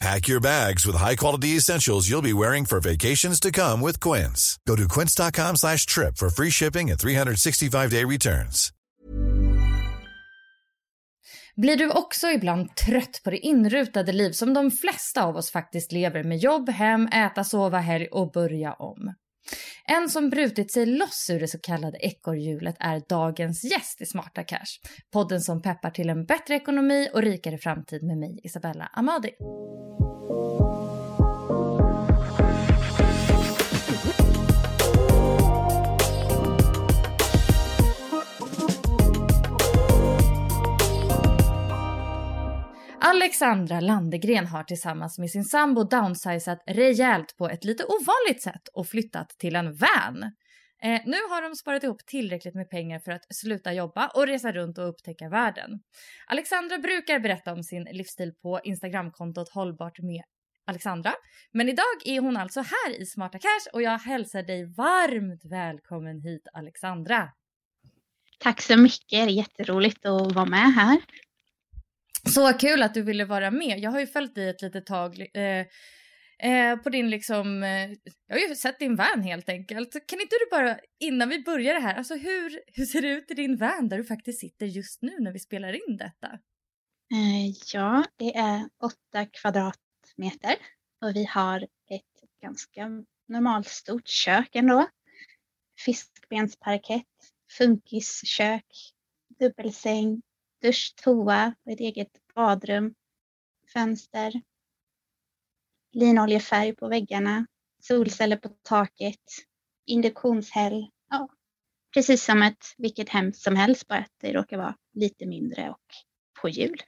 Pack your bags with high-quality essentials you'll be wearing for vacations to come with Quince. Go to quince.com slash trip for free shipping and 365-day returns. Blir du också ibland trött på det inrutade liv som de flesta av oss faktiskt lever med jobb, hem, äta, sova, helg och börja om? En som brutit sig loss ur det så kallade ekorrhjulet är dagens gäst i Smarta Cash. Podden som peppar till en bättre ekonomi och rikare framtid med mig, Isabella Amadi. Alexandra Landegren har tillsammans med sin sambo downsizat rejält på ett lite ovanligt sätt och flyttat till en van. Eh, nu har de sparat ihop tillräckligt med pengar för att sluta jobba och resa runt och upptäcka världen. Alexandra brukar berätta om sin livsstil på Instagramkontot Hållbart med Alexandra. Men idag är hon alltså här i Smarta Cash och jag hälsar dig varmt välkommen hit Alexandra. Tack så mycket, det är jätteroligt att vara med här. Så kul att du ville vara med. Jag har ju följt dig ett litet tag eh, eh, på din liksom, eh, jag har ju sett din van helt enkelt. Kan inte du bara, innan vi börjar det här, alltså hur, hur ser det ut i din van där du faktiskt sitter just nu när vi spelar in detta? Eh, ja, det är åtta kvadratmeter och vi har ett ganska normalstort kök ändå. Fiskbensparkett, funkiskök, dubbelsäng, dusch, toa, ett eget badrum, fönster, linoljefärg på väggarna, solceller på taket, induktionshäll. Ja, precis som ett vilket hem som helst, bara att det råkar vara lite mindre och på hjul.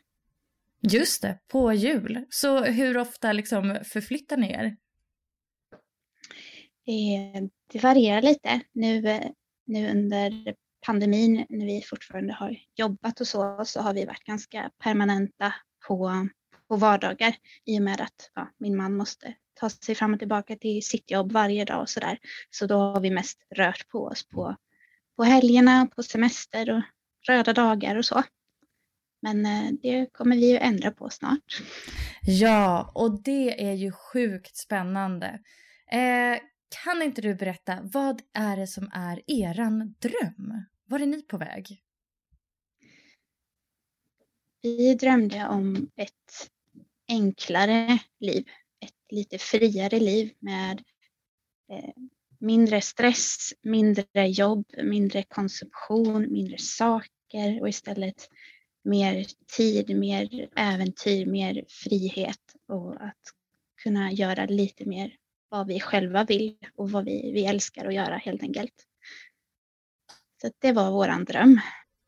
Just det, på jul. Så hur ofta liksom förflyttar ni er? Det, det varierar lite. Nu, nu under pandemin, när vi fortfarande har jobbat och så, så har vi varit ganska permanenta på, på vardagar i och med att ja, min man måste ta sig fram och tillbaka till sitt jobb varje dag och så där. Så då har vi mest rört på oss på, på helgerna, på semester och röda dagar och så. Men eh, det kommer vi ju ändra på snart. Ja, och det är ju sjukt spännande. Eh, kan inte du berätta, vad är det som är eran dröm? Var är ni på väg? Vi drömde om ett enklare liv, ett lite friare liv med eh, mindre stress, mindre jobb, mindre konsumtion, mindre saker och istället mer tid, mer äventyr, mer frihet och att kunna göra lite mer vad vi själva vill och vad vi, vi älskar att göra helt enkelt. Så det var våran dröm.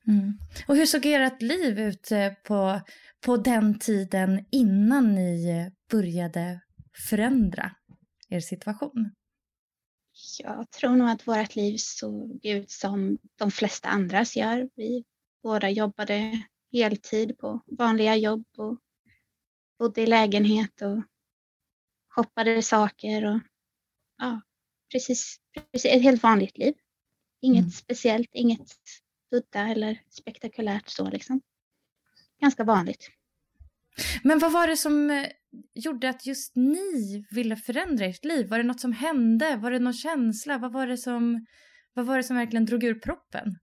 Mm. Och hur såg ert liv ut på, på den tiden innan ni började förändra er situation? Jag tror nog att vårt liv såg ut som de flesta andras gör. Vi båda jobbade heltid på vanliga jobb och bodde i lägenhet och shoppade saker och ja, precis, precis ett helt vanligt liv. Inget mm. speciellt, inget udda eller spektakulärt så liksom. Ganska vanligt. Men vad var det som eh, gjorde att just ni ville förändra ert liv? Var det något som hände? Var det någon känsla? Vad var det som, vad var det som verkligen drog ur proppen?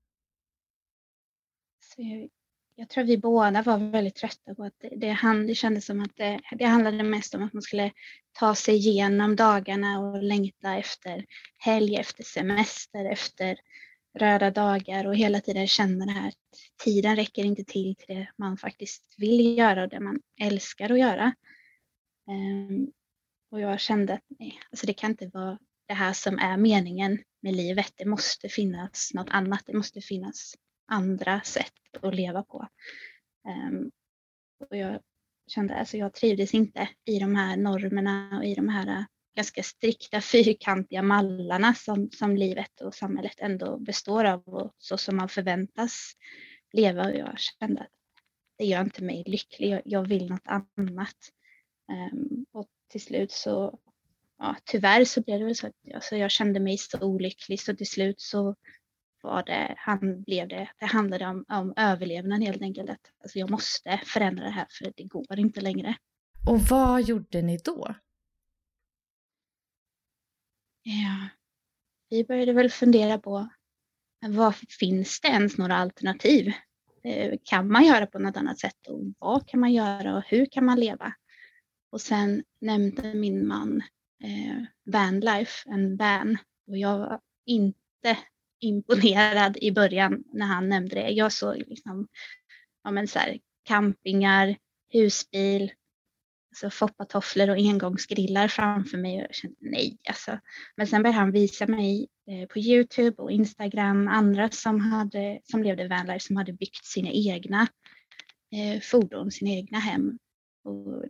Så jag, jag tror vi båda var väldigt trötta på att det, det, det kändes som att det, det handlade mest om att man skulle ta sig igenom dagarna och längta efter helg, efter semester, efter röda dagar och hela tiden känna det här att tiden räcker inte till till det man faktiskt vill göra och det man älskar att göra. Ehm, och jag kände att nej, alltså det kan inte vara det här som är meningen med livet. Det måste finnas något annat. Det måste finnas andra sätt att leva på. Ehm, och jag kände, alltså jag trivdes inte i de här normerna och i de här äh, ganska strikta fyrkantiga mallarna som, som livet och samhället ändå består av och så som man förväntas leva. Och jag kände att det gör inte mig lycklig. Jag, jag vill något annat. Um, och till slut så, ja, tyvärr så blev det väl så att alltså, jag kände mig så olycklig så till slut så var det, han blev det, det handlade om, om överlevnad helt enkelt. Alltså, jag måste förändra det här för det går inte längre. Och vad gjorde ni då? Ja, vi började väl fundera på vad finns det ens några alternativ? Eh, kan man göra på något annat sätt och vad kan man göra och hur kan man leva? Och sen nämnde min man eh, vanlife, en van och jag var inte imponerad i början när han nämnde det. Jag såg liksom, ja men så här, campingar, husbil, alltså foppatofflor och engångsgrillar framför mig och jag kände nej alltså. Men sen började han visa mig eh, på Youtube och Instagram andra som, hade, som levde vanlife som hade byggt sina egna eh, fordon, sina egna hem. Och,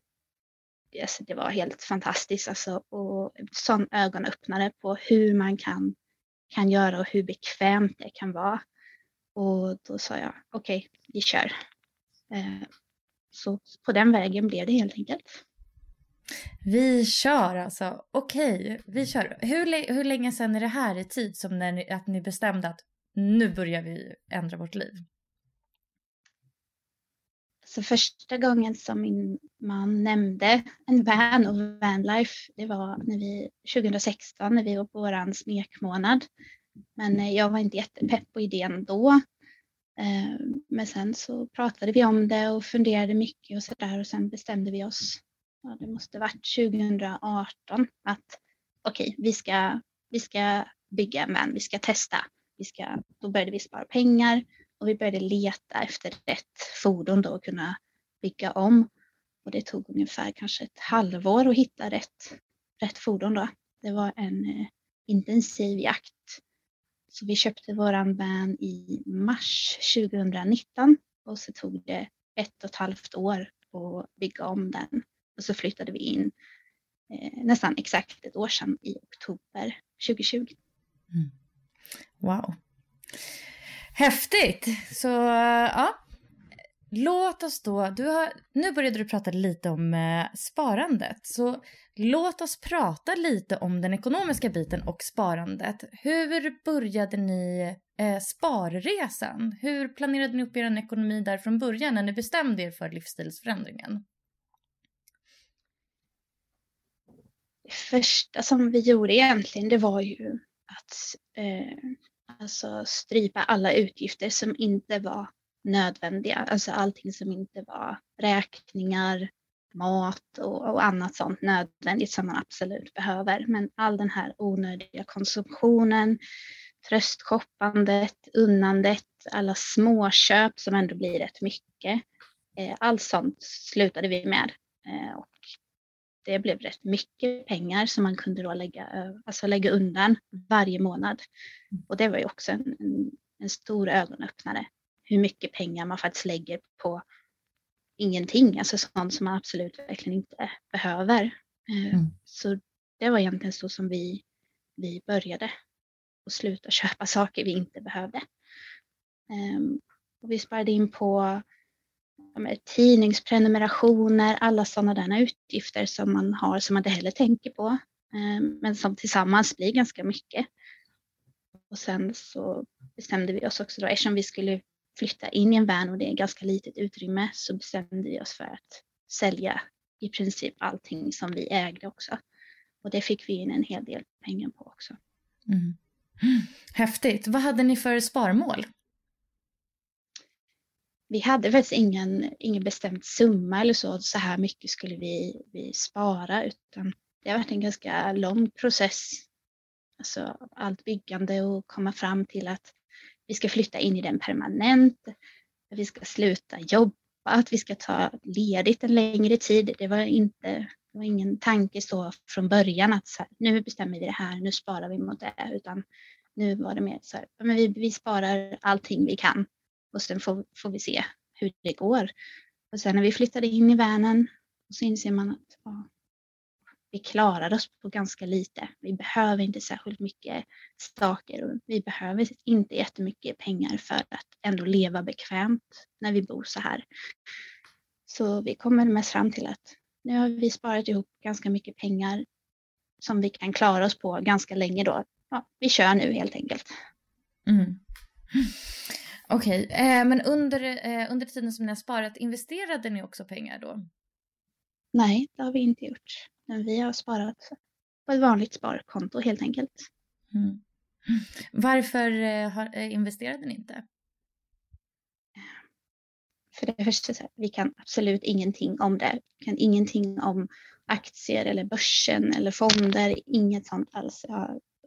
alltså, det var helt fantastiskt alltså och sån ögonöppnare på hur man kan, kan göra och hur bekvämt det kan vara. Och då sa jag okej, okay, vi kör. Eh, så på den vägen blev det helt enkelt. Vi kör alltså. Okej, okay, vi kör. Hur, hur länge sedan är det här i tid som när ni, att ni bestämde att nu börjar vi ändra vårt liv? Så första gången som min man nämnde en van och vanlife, det var när vi, 2016 när vi var på våran smekmånad. Men eh, jag var inte jättepepp på idén då. Eh, men sen så pratade vi om det och funderade mycket och sådär och sen bestämde vi oss. Ja, det måste varit 2018 att okej, okay, vi, ska, vi ska bygga en van, vi ska testa. Vi ska, då började vi spara pengar och vi började leta efter rätt fordon då och kunna bygga om. Och det tog ungefär kanske ett halvår att hitta rätt, rätt fordon då. Det var en eh, intensiv jakt så vi köpte våran van i mars 2019 och så tog det ett och ett halvt år att bygga om den. Och så flyttade vi in eh, nästan exakt ett år sedan i oktober 2020. Mm. Wow. Häftigt! Så eh, ja, låt oss då, du har, nu började du prata lite om eh, sparandet. Så Låt oss prata lite om den ekonomiska biten och sparandet. Hur började ni eh, sparresan? Hur planerade ni upp er ekonomi där från början när ni bestämde er för livsstilsförändringen? Det första som vi gjorde egentligen det var ju att eh, alltså strypa alla utgifter som inte var nödvändiga. Alltså allting som inte var räkningar, mat och, och, annat sånt nödvändigt som man absolut behöver. Men all den här onödiga konsumtionen, tröstshoppandet, unnandet, alla småköp som ändå blir rätt mycket. Eh, allt sånt slutade vi med. Eh, och det blev rätt mycket pengar som man kunde då lägga, alltså lägga undan varje månad. Och det var ju också en, en, stor ögonöppnare. Hur mycket pengar man faktiskt lägger på ingenting, alltså sånt som man absolut verkligen inte behöver. Eh, mm. Så det var egentligen så som vi, vi började och sluta köpa saker vi inte behövde. Um, och vi sparade in på tidningsprenumerationer, alla sådana där utgifter som man har som man inte heller tänker på, eh, men som tillsammans blir ganska mycket. Och sen så bestämde vi oss också då, eftersom vi skulle flytta in i en van och det är ganska litet utrymme så bestämde vi oss för att sälja i princip allting som vi ägde också. Och det fick vi in en hel del pengar på också. Mm. Häftigt. Vad hade ni för sparmål? Vi hade faktiskt ingen, ingen bestämd summa eller så, så här mycket skulle vi, vi spara, utan det har varit en ganska lång process. Alltså allt byggande och komma fram till att vi ska flytta in i den permanent, att vi ska sluta jobba, att vi ska ta ledigt en längre tid. Det var inte, det var ingen tanke så från början att så här, nu bestämmer vi det här, nu sparar vi mot det, utan nu var det mer så här, men vi, vi sparar allting vi kan och sen får, får vi se hur det går. Och sen när vi flyttade in i vanen så inser man att ja, vi klarar oss på ganska lite. Vi behöver inte särskilt mycket saker och vi behöver inte jättemycket pengar för att ändå leva bekvämt när vi bor så här. Så vi kommer mest fram till att nu har vi sparat ihop ganska mycket pengar som vi kan klara oss på ganska länge då. Ja, vi kör nu helt enkelt. Mm. Okej, okay. eh, men under, eh, under tiden som ni har sparat, investerade ni också pengar då? Nej, det har vi inte gjort. Men vi har sparat på ett vanligt sparkonto helt enkelt. Mm. Varför eh, har, eh, investerade ni inte? För det första, vi kan absolut ingenting om det. Vi kan ingenting om aktier eller börsen eller fonder, inget sånt alls.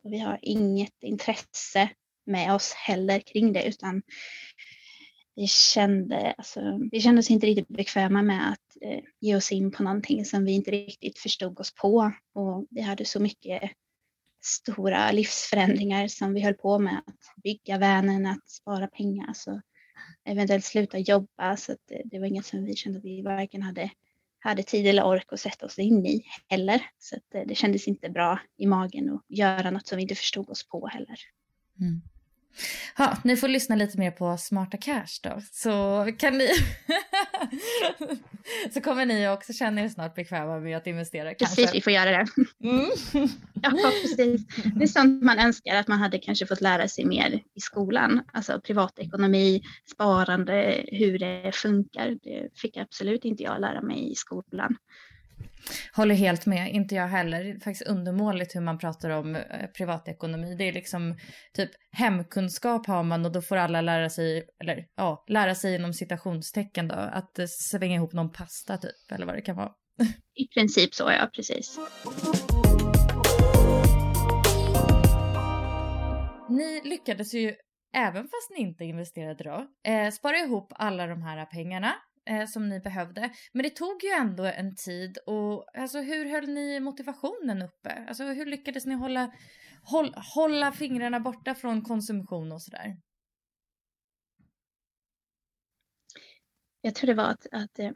Vi har inget intresse med oss heller kring det utan vi kände, alltså, vi kände oss inte riktigt bekväma med att eh, ge oss in på någonting som vi inte riktigt förstod oss på. Och vi hade så mycket stora livsförändringar som vi höll på med. Att bygga vänen, att spara pengar, alltså, eventuellt sluta jobba. Så det, det, var inget som vi kände att vi varken hade, hade tid eller ork att sätta oss in i heller. Så det, eh, det kändes inte bra i magen att göra något som vi inte förstod oss på heller. Mm. Ja, ni får lyssna lite mer på Smarta Cash då. Så kan ni... så kommer ni också känna er snart bekväma med att investera. Precis, kanske. vi får göra det. Mm. ja, precis. Det är sånt man önskar att man hade kanske fått lära sig mer i skolan. Alltså privatekonomi, sparande, hur det funkar. Det fick absolut inte jag lära mig i skolan. Håller helt med, inte jag heller. Det är faktiskt undermåligt hur man pratar om eh, privatekonomi. Det är liksom typ hemkunskap har man och då får alla lära sig, eller ja, lära sig inom citationstecken då, att eh, svänga ihop någon pasta typ, eller vad det kan vara. I princip så, ja, precis. Ni lyckades ju, även fast ni inte investerade då, eh, spara ihop alla de här pengarna eh, som ni behövde. Men det tog ju ändå en tid och alltså, hur höll ni motivationen uppe? Alltså, hur lyckades ni hålla, håll, hålla fingrarna borta från konsumtion och sådär? Jag tror det var att, att, eh,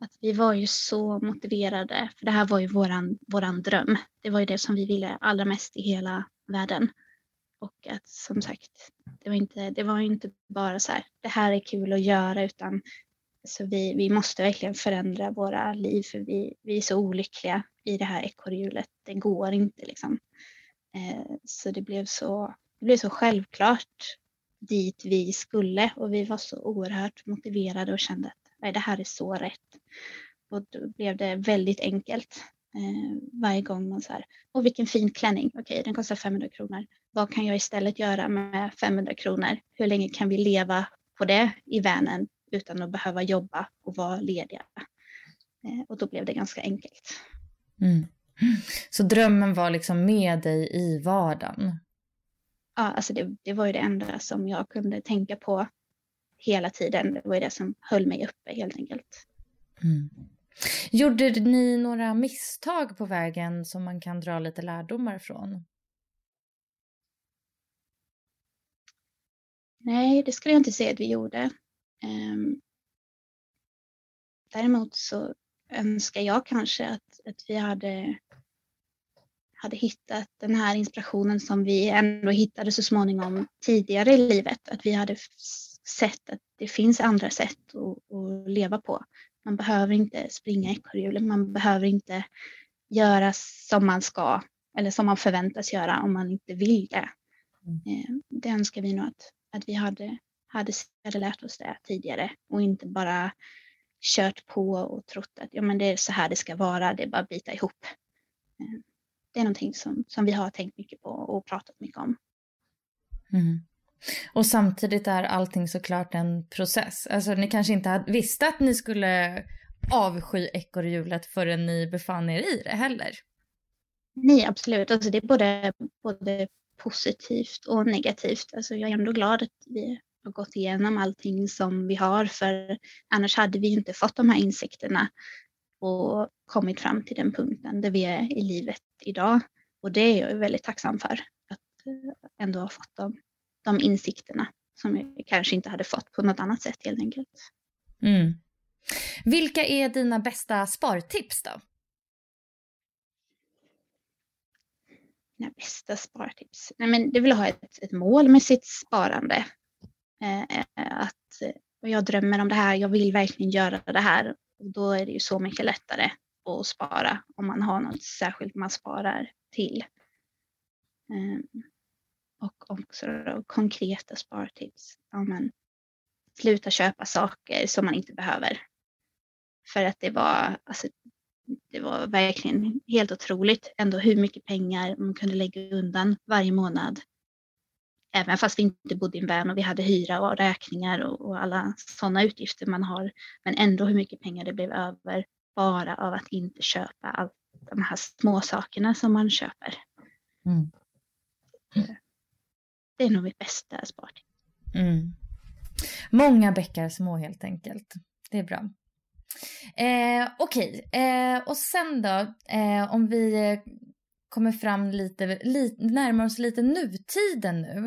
att vi var ju så motiverade, för det här var ju våran, våran dröm. Det var ju det som vi ville allra mest i hela världen. Och att som sagt, det var inte, det var inte bara så här, det här är kul att göra, utan så vi, vi måste verkligen förändra våra liv för vi, vi är så olyckliga i det här ekorrhjulet. Det går inte liksom. Eh, så det blev så, det blev så självklart dit vi skulle och vi var så oerhört motiverade och kände att nej, det här är så rätt. Och då blev det väldigt enkelt eh, varje gång man så här, åh vilken fin klänning, okej den kostar 500 kronor. Vad kan jag istället göra med 500 kronor? Hur länge kan vi leva på det i vanen utan att behöva jobba och vara lediga. Eh, och då blev det ganska enkelt. Mm. Så drömmen var liksom med dig i vardagen? Ja, alltså det, det var ju det enda som jag kunde tänka på hela tiden. Det var ju det som höll mig uppe helt enkelt. Mm. Gjorde ni några misstag på vägen som man kan dra lite lärdomar från? Nej, det skulle jag inte säga att vi gjorde. Ehm, däremot så önskar jag kanske att, att vi hade, hade hittat den här inspirationen som vi ändå hittade så småningom tidigare i livet. Att vi hade sett att det finns andra sätt att, att leva på. Man behöver inte springa ekorrhjulet, man behöver inte göra som man ska eller som man förväntas göra om man inte vill det. Mm. Det önskar vi nog att, att vi hade, hade, hade lärt oss det tidigare och inte bara kört på och trott att ja, men det är så här det ska vara, det är bara att bita ihop. Det är någonting som, som vi har tänkt mycket på och pratat mycket om. Mm. Och samtidigt är allting såklart en process. Alltså ni kanske inte visste att ni skulle avsky ekorrhjulet förrän ni befann er i det heller. Nej, absolut. Alltså det är både, både positivt och negativt. Alltså jag är ändå glad att vi har gått igenom allting som vi har för annars hade vi inte fått de här insikterna och kommit fram till den punkten där vi är i livet idag. Och det är jag väldigt tacksam för att eh, ändå ha fått dem de insikterna som jag kanske inte hade fått på något annat sätt helt enkelt. Mm. Vilka är dina bästa spartips då? Mina bästa spartips? Nej, men det vill ha ett, ett mål med sitt sparande. Eh, eh, att jag drömmer om det här, jag vill verkligen göra det här. Och då är det ju så mycket lättare att spara om man har något särskilt man sparar till. Eh, och också då, konkreta spartips. Ja, men, sluta köpa saker som man inte behöver. För att det var, alltså, det var verkligen helt otroligt ändå hur mycket pengar man kunde lägga undan varje månad. Även fast vi inte bodde i en van och vi hade hyra och räkningar och, och alla sådana utgifter man har. Men ändå hur mycket pengar det blev över bara av att inte köpa allt de här små sakerna som man köper. Mm det är nog mitt bästa spartips. Mm. Många bäckar små helt enkelt. Det är bra. Eh, Okej, okay. eh, och sen då eh, om vi kommer fram lite, lite närmar oss lite nutiden nu.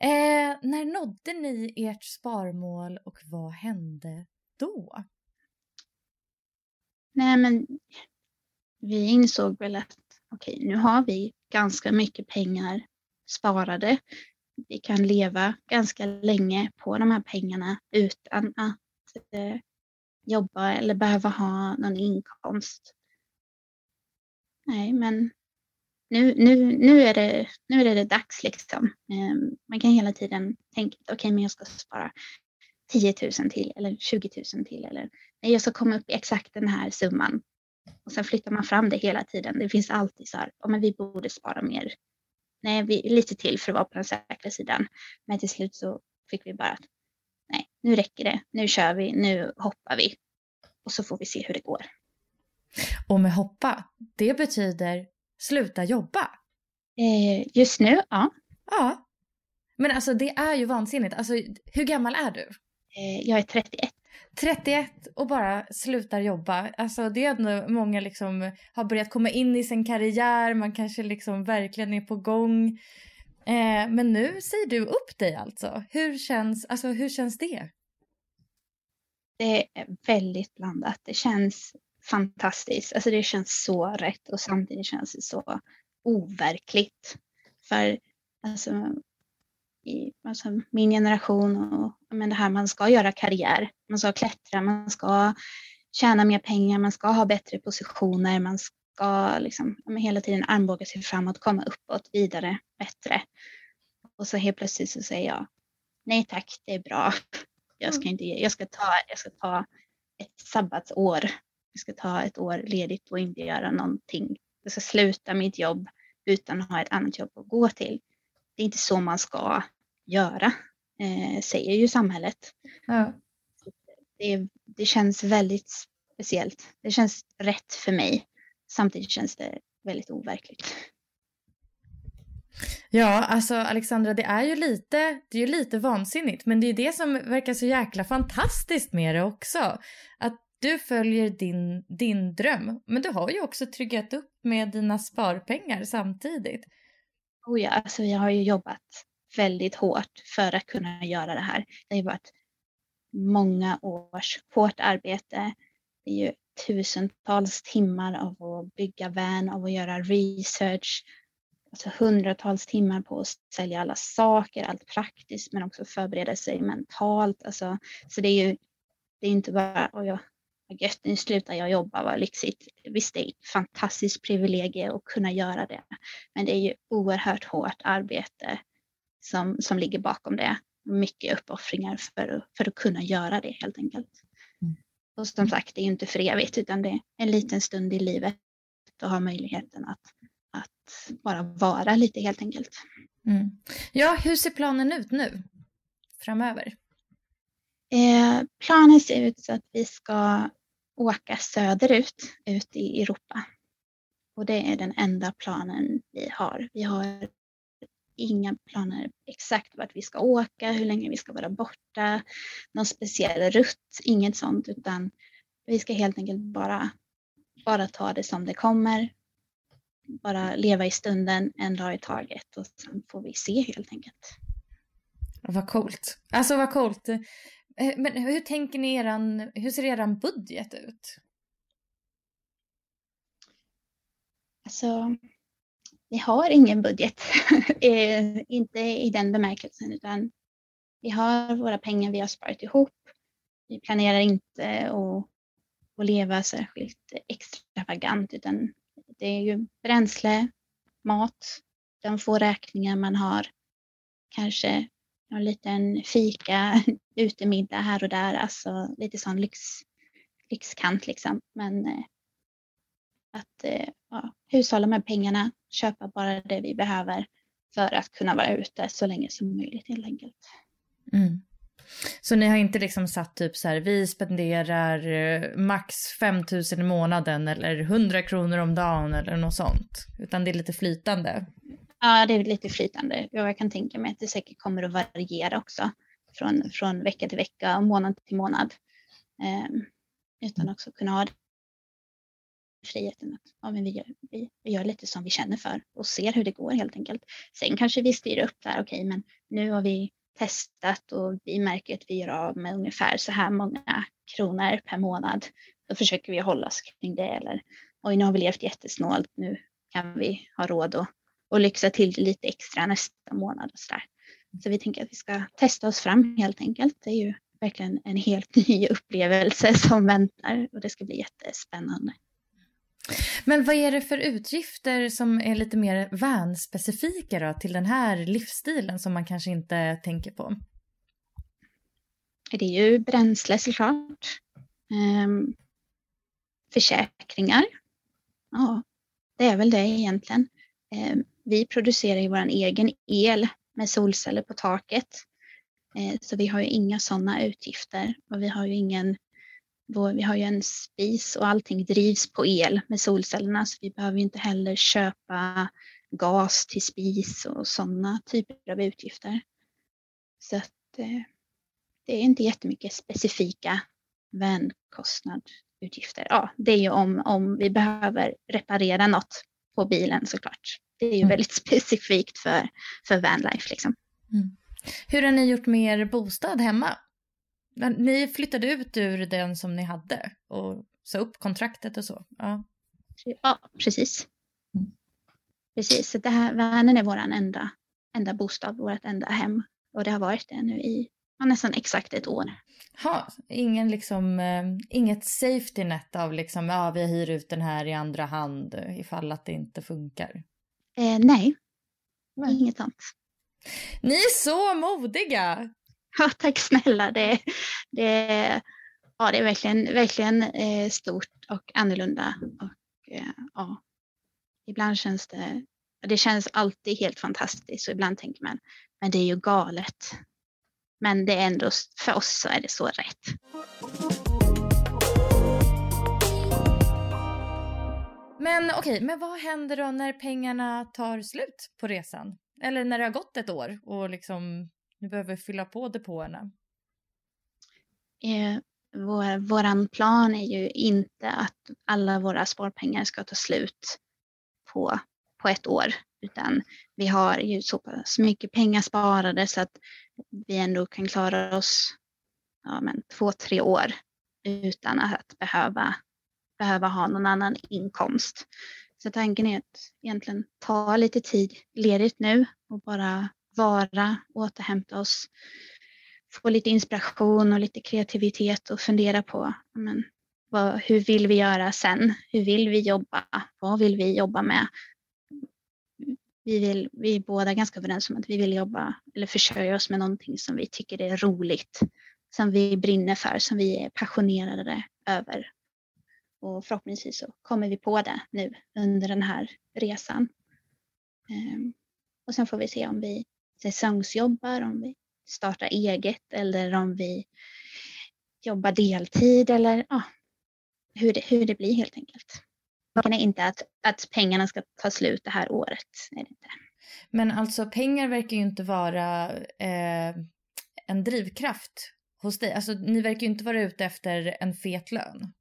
Eh, när nådde ni ert sparmål och vad hände då? Nej men vi insåg väl att okej, okay, nu har vi ganska mycket pengar sparade. Vi kan leva ganska länge på de här pengarna utan att eh, jobba eller behöva ha någon inkomst. Nej, men nu, nu, nu, är, det, nu är det dags liksom. Ehm, man kan hela tiden tänka okej, okay, men jag ska spara 10 000 till eller 20 000 till eller nej, jag ska komma upp i exakt den här summan. Och sen flyttar man fram det hela tiden. Det finns alltid så här, ja, men vi borde spara mer nej, vi, lite till för att vara på den säkra sidan. Men till slut så fick vi bara att nej, nu räcker det, nu kör vi, nu hoppar vi och så får vi se hur det går. Och med hoppa, det betyder sluta jobba? Eh, just nu, ja. Ja. Men alltså det är ju vansinnigt. Alltså, hur gammal är du? Eh, jag är 31. 31 och bara slutar jobba. Alltså det är ändå många liksom har börjat komma in i sin karriär, man kanske liksom verkligen är på gång. Eh, men nu säger du upp dig alltså. Hur känns, alltså, hur känns det? Det är väldigt blandat. Det känns fantastiskt. Alltså det känns så rätt och samtidigt känns det så overkligt. För alltså, i alltså, min generation och men det här man ska göra karriär. Man ska klättra, man ska tjäna mer pengar, man ska ha bättre positioner, man ska liksom, hela tiden armbåga sig framåt, komma uppåt, vidare, bättre. Och så helt plötsligt så säger jag nej tack, det är bra. Jag ska, mm. inte, jag ska, ta, jag ska ta ett sabbatsår. Jag ska ta ett år ledigt och inte göra någonting. Jag ska sluta mitt jobb utan att ha ett annat jobb att gå till. Det är inte så man ska göra, eh, säger ju samhället. Ja. Det, det känns väldigt speciellt. Det känns rätt för mig. Samtidigt känns det väldigt overkligt. Ja, alltså Alexandra, det är ju lite, det är ju lite vansinnigt, men det är det som verkar så jäkla fantastiskt med det också. Att du följer din, din dröm, men du har ju också tryggat upp med dina sparpengar samtidigt. Oh ja, alltså jag har ju jobbat väldigt hårt för att kunna göra det här. Det har ju varit många års hårt arbete. Det är ju tusentals timmar av att bygga van, av att göra research, alltså hundratals timmar på att sälja alla saker, allt praktiskt men också förbereda sig mentalt. Alltså, så det är ju det är inte bara, och jag gött, nu slutar jag jobba, vad lyxigt. Visst, det är ett fantastiskt privilegium att kunna göra det. Men det är ju oerhört hårt arbete som, som ligger bakom det. Mycket uppoffringar för, för att kunna göra det helt enkelt. Mm. Och som sagt, det är ju inte för evigt utan det är en liten stund i livet att ha möjligheten att, att bara vara lite helt enkelt. Mm. Ja, hur ser planen ut nu framöver? Eh, planen ser ut så att vi ska åka söderut, ut i Europa. Och det är den enda planen vi har. Vi har inga planer exakt vart vi ska åka, hur länge vi ska vara borta, någon speciell rutt, inget sånt, utan vi ska helt enkelt bara, bara ta det som det kommer. Bara leva i stunden en dag i taget och sen får vi se helt enkelt. Vad coolt. Alltså vad coolt. Eh, men hur tänker ni eran, hur ser eran budget ut? Alltså, vi har ingen budget. Eh, inte i den bemärkelsen utan vi har våra pengar vi har sparat ihop. Vi planerar inte att, att leva särskilt extravagant utan det är ju bränsle, mat, de få räkningar man har. Kanske en liten fika, utemiddag här och där, alltså lite sån lyx, lyxkant liksom. Men eh, att eh, ja, hushålla med pengarna, köpa bara det vi behöver för att kunna vara ute så länge som möjligt helt enkelt. Mm. Så ni har inte liksom satt typ så här, vi spenderar eh, max 5000 i månaden eller 100 kronor om dagen eller något sånt, utan det är lite flytande? Ja, det är lite flytande. Jag kan tänka mig att det säkert kommer att variera också från, från vecka till vecka och månad till månad. Eh, utan också kunna ha friheten att ja, men vi, gör, vi, vi gör lite som vi känner för och ser hur det går helt enkelt. Sen kanske vi styr upp där, okej, okay, men nu har vi testat och vi märker att vi gör av med ungefär så här många kronor per månad. Då försöker vi hålla oss kring det eller oj, nu har vi levt jättesnålt, nu kan vi ha råd att och lyxa till det lite extra nästa månad och så där. Så vi tänker att vi ska testa oss fram helt enkelt. Det är ju verkligen en helt ny upplevelse som väntar och det ska bli jättespännande. Men vad är det för utgifter som är lite mer van-specifika då till den här livsstilen som man kanske inte tänker på? Det är ju bränsle såklart. Um, försäkringar. Ja, det är väl det egentligen. Um, vi producerar ju vår egen el med solceller på taket. Eh, så vi har ju inga sådana utgifter och vi har ju ingen vi har ju en spis och allting drivs på el med solcellerna så vi behöver inte heller köpa gas till spis och sådana typer av utgifter. Så att eh, det är inte jättemycket specifika vänkostnadutgifter. Ja, det är ju om, om vi behöver reparera något på bilen såklart. Det är ju mm. väldigt specifikt för, för vanlife liksom. Mm. Hur har ni gjort med er bostad hemma? Ni flyttade ut ur den som ni hade och sa upp kontraktet och så? Ja, ja precis. Mm. Precis, så det här, vanen är vår enda, enda bostad, vårt enda hem. Och det har varit det nu i nästan exakt ett år. Ha, ingen liksom, eh, inget safety net av liksom, ja vi hyr ut den här i andra hand ifall att det inte funkar? Eh, nej. nej, inget sånt. Ni är så modiga! Ja, tack snälla. Det, det, ja, det är verkligen, verkligen eh, stort och annorlunda. Och, eh, ja, ibland känns det, det känns alltid helt fantastiskt och ibland tänker man, men det är ju galet. Men det är ändå, för oss så är det så rätt. Men okej, okay, men vad händer då när pengarna tar slut på resan? Eller när det har gått ett år och liksom nu behöver fylla på depåerna? Eh, vår, våran plan är ju inte att alla våra sparpengar ska ta slut på, på ett år, utan vi har ju så pass mycket pengar sparade så att vi ändå kan klara oss ja, men två, tre år utan att behöva behöva ha någon annan inkomst. Så tanken är att egentligen ta lite tid ledigt nu och bara vara, återhämta oss, få lite inspiration och lite kreativitet och fundera på men, vad, hur vill vi göra sen? Hur vill vi jobba? Vad vill vi jobba med? Vi, vill, vi är båda ganska överens om att vi vill jobba eller försörja oss med någonting som vi tycker är roligt, som vi brinner för, som vi är passionerade över. Och förhoppningsvis så kommer vi på det nu under den här resan. Ehm, och sen får vi se om vi säsongsjobbar, om vi startar eget eller om vi jobbar deltid eller ja, hur, det, hur det blir helt enkelt. Tanken är inte att, att pengarna ska ta slut det här året. Är det inte. Men alltså pengar verkar ju inte vara eh, en drivkraft hos dig. Alltså ni verkar ju inte vara ute efter en fet lön.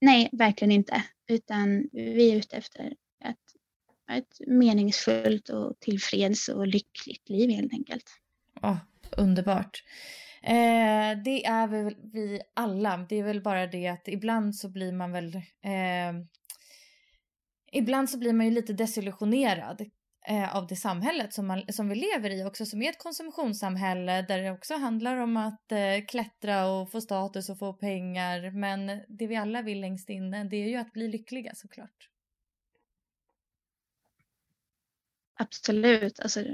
Nej, verkligen inte. Utan vi är ute efter ett, ett meningsfullt och tillfreds och lyckligt liv helt enkelt. Oh, underbart. Eh, det är väl vi alla. Det är väl bara det att ibland så blir man väl... Eh, ibland så blir man ju lite desillusionerad eh, av det samhället som, man, som vi lever i också, som är ett konsumtionssamhälle där det också handlar om att eh, klättra och få status och få pengar. Men det vi alla vill längst inne, det är ju att bli lyckliga såklart. Absolut. Alltså,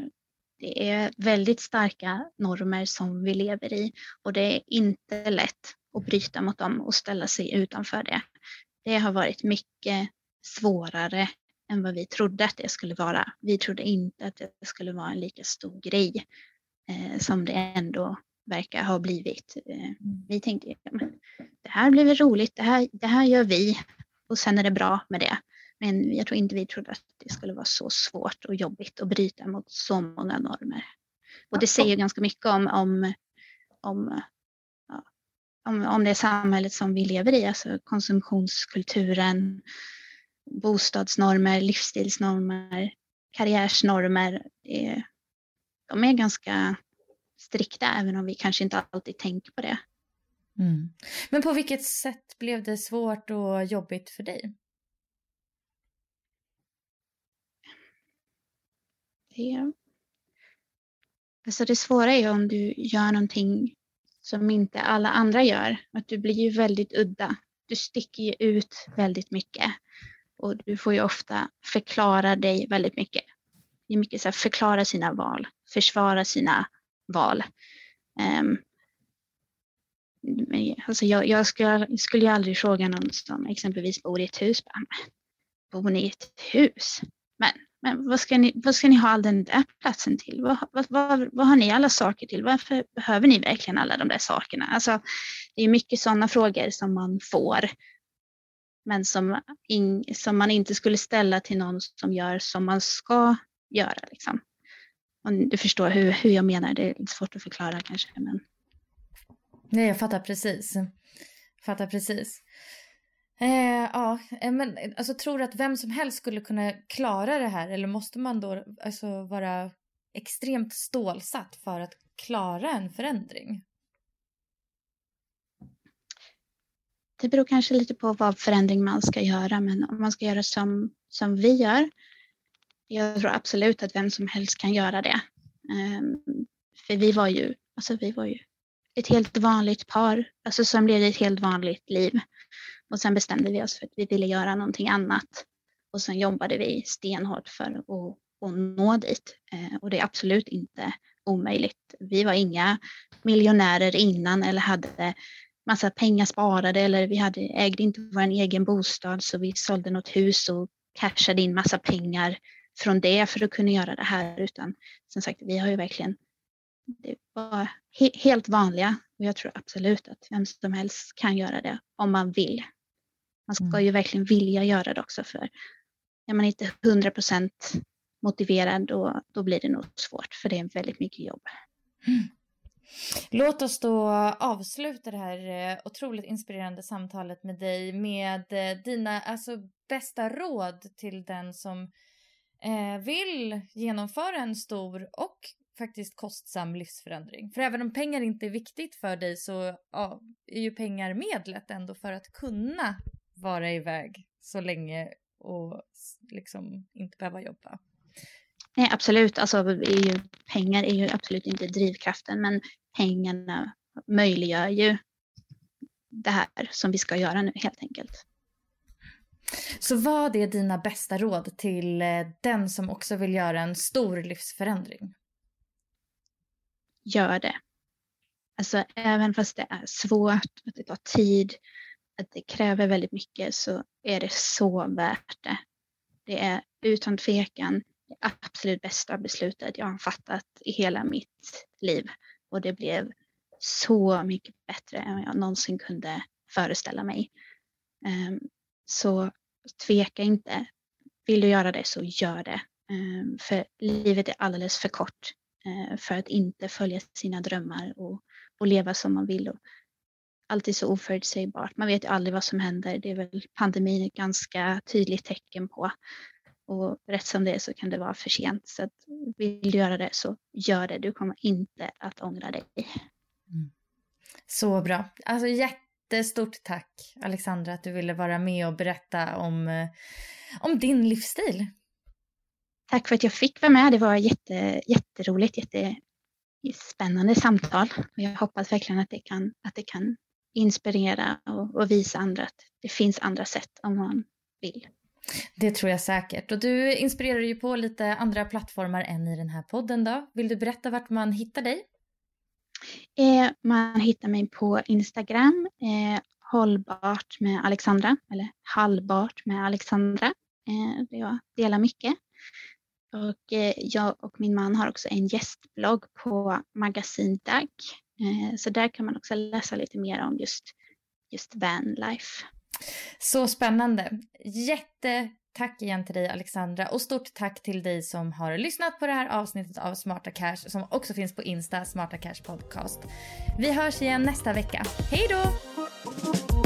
det är väldigt starka normer som vi lever i och det är inte lätt att bryta mot dem och ställa sig utanför det. Det har varit mycket svårare än vad vi trodde att det skulle vara. Vi trodde inte att det skulle vara en lika stor grej eh, som det ändå verkar ha blivit. Eh, vi tänkte ja, det här blir väl roligt, det här, det här gör vi och sen är det bra med det. Men jag tror inte vi trodde att det skulle vara så svårt och jobbigt att bryta mot så många normer. Och det säger ganska mycket om, om, om, om, om det samhället som vi lever i, alltså konsumtionskulturen, bostadsnormer, livsstilsnormer, karriärsnormer. De är ganska strikta även om vi kanske inte alltid tänker på det. Mm. Men på vilket sätt blev det svårt och jobbigt för dig? Det, alltså det svåra är om du gör någonting som inte alla andra gör. Att du blir ju väldigt udda. Du sticker ju ut väldigt mycket. Och du får ju ofta förklara dig väldigt mycket. Det är mycket så här, förklara sina val, försvara sina val. Um, alltså jag, jag skulle, skulle ju aldrig fråga någon som exempelvis bor i ett hus. Bor ni i ett hus? Men men vad ska ni, vad ska ni ha all den där platsen till? Vad, vad, vad, vad har ni alla saker till? Varför behöver ni verkligen alla de där sakerna? Alltså, det är mycket sådana frågor som man får. Men som, in, som man inte skulle ställa till någon som gör som man ska göra. Liksom. Om du förstår hur, hur jag menar, det är lite svårt att förklara kanske. Men... Nej, jag fattar precis. Fattar precis. Eh, ja, eh, men alltså tror du att vem som helst skulle kunna klara det här eller måste man då alltså vara extremt stålsatt för att klara en förändring? Det beror kanske lite på vad förändring man ska göra, men om man ska göra som, som vi gör. Jag tror absolut att vem som helst kan göra det. Um, för vi var ju, alltså vi var ju ett helt vanligt par, alltså som levde ett helt vanligt liv. Och sen bestämde vi oss för att vi ville göra någonting annat. Och sen jobbade vi stenhårt för att, att nå dit. Ehm, och det är absolut inte omöjligt. Vi var inga miljonärer innan eller hade massa pengar sparade eller vi hade, ägde inte vår egen bostad så vi sålde något hus och cashade in massa pengar från det för att kunna göra det här. Utan som sagt, vi har ju verkligen det var he helt vanliga och jag tror absolut att vem som helst kan göra det om man vill. Man ska mm. ju verkligen vilja göra det också för är man inte 100 procent motiverad då, då blir det nog svårt för det är väldigt mycket jobb. Mm. Låt oss då avsluta det här eh, otroligt inspirerande samtalet med dig med eh, dina alltså, bästa råd till den som eh, vill genomföra en stor och faktiskt kostsam livsförändring. För även om pengar inte är viktigt för dig så ja, är ju pengar medlet ändå för att kunna vara iväg så länge och liksom inte behöva jobba. Nej, absolut. Alltså, är ju, pengar är ju absolut inte drivkraften, men pengarna möjliggör ju det här som vi ska göra nu helt enkelt. Så vad är dina bästa råd till eh, den som också vill göra en stor livsförändring? Gör det. Alltså även fast det är svårt, att det tar tid, att det kräver väldigt mycket så är det så värt det. Det är utan tvekan absolut bästa beslutet jag har fattat i hela mitt liv. Och det blev så mycket bättre än jag någonsin kunde föreställa mig. Ehm, så tveka inte. Vill du göra det så gör det. Ehm, för livet är alldeles för kort eh, för att inte följa sina drömmar och, och leva som man vill. Och är så oförutsägbart. Man vet ju aldrig vad som händer. Det är väl pandemin ett ganska tydligt tecken på. Och rätt som det är så kan det vara för sent. Så att vill du göra det så gör det. Du kommer inte att ångra dig. Mm. Så bra. Alltså jättestort tack Alexandra att du ville vara med och berätta om, eh, om din livsstil. Tack för att jag fick vara med. Det var jätte, jätteroligt, jättespännande samtal. Och jag hoppas verkligen att det kan, att det kan inspirera och, och visa andra att det finns andra sätt om man vill. Det tror jag säkert. Och du inspirerar ju på lite andra plattformar än i den här podden då. Vill du berätta vart man hittar dig? Eh, man hittar mig på Instagram, eh, hållbart med Alexandra, eller halvbart med Alexandra. Eh, där jag delar mycket. Och eh, jag och min man har också en gästblogg på Magasin Dag. Eh, så där kan man också läsa lite mer om just, just vanlife. Så spännande. Jättetack igen till dig Alexandra och stort tack till dig som har lyssnat på det här avsnittet av Smarta Cash som också finns på Insta, Smarta Cash Podcast. Vi hörs igen nästa vecka. Hej då!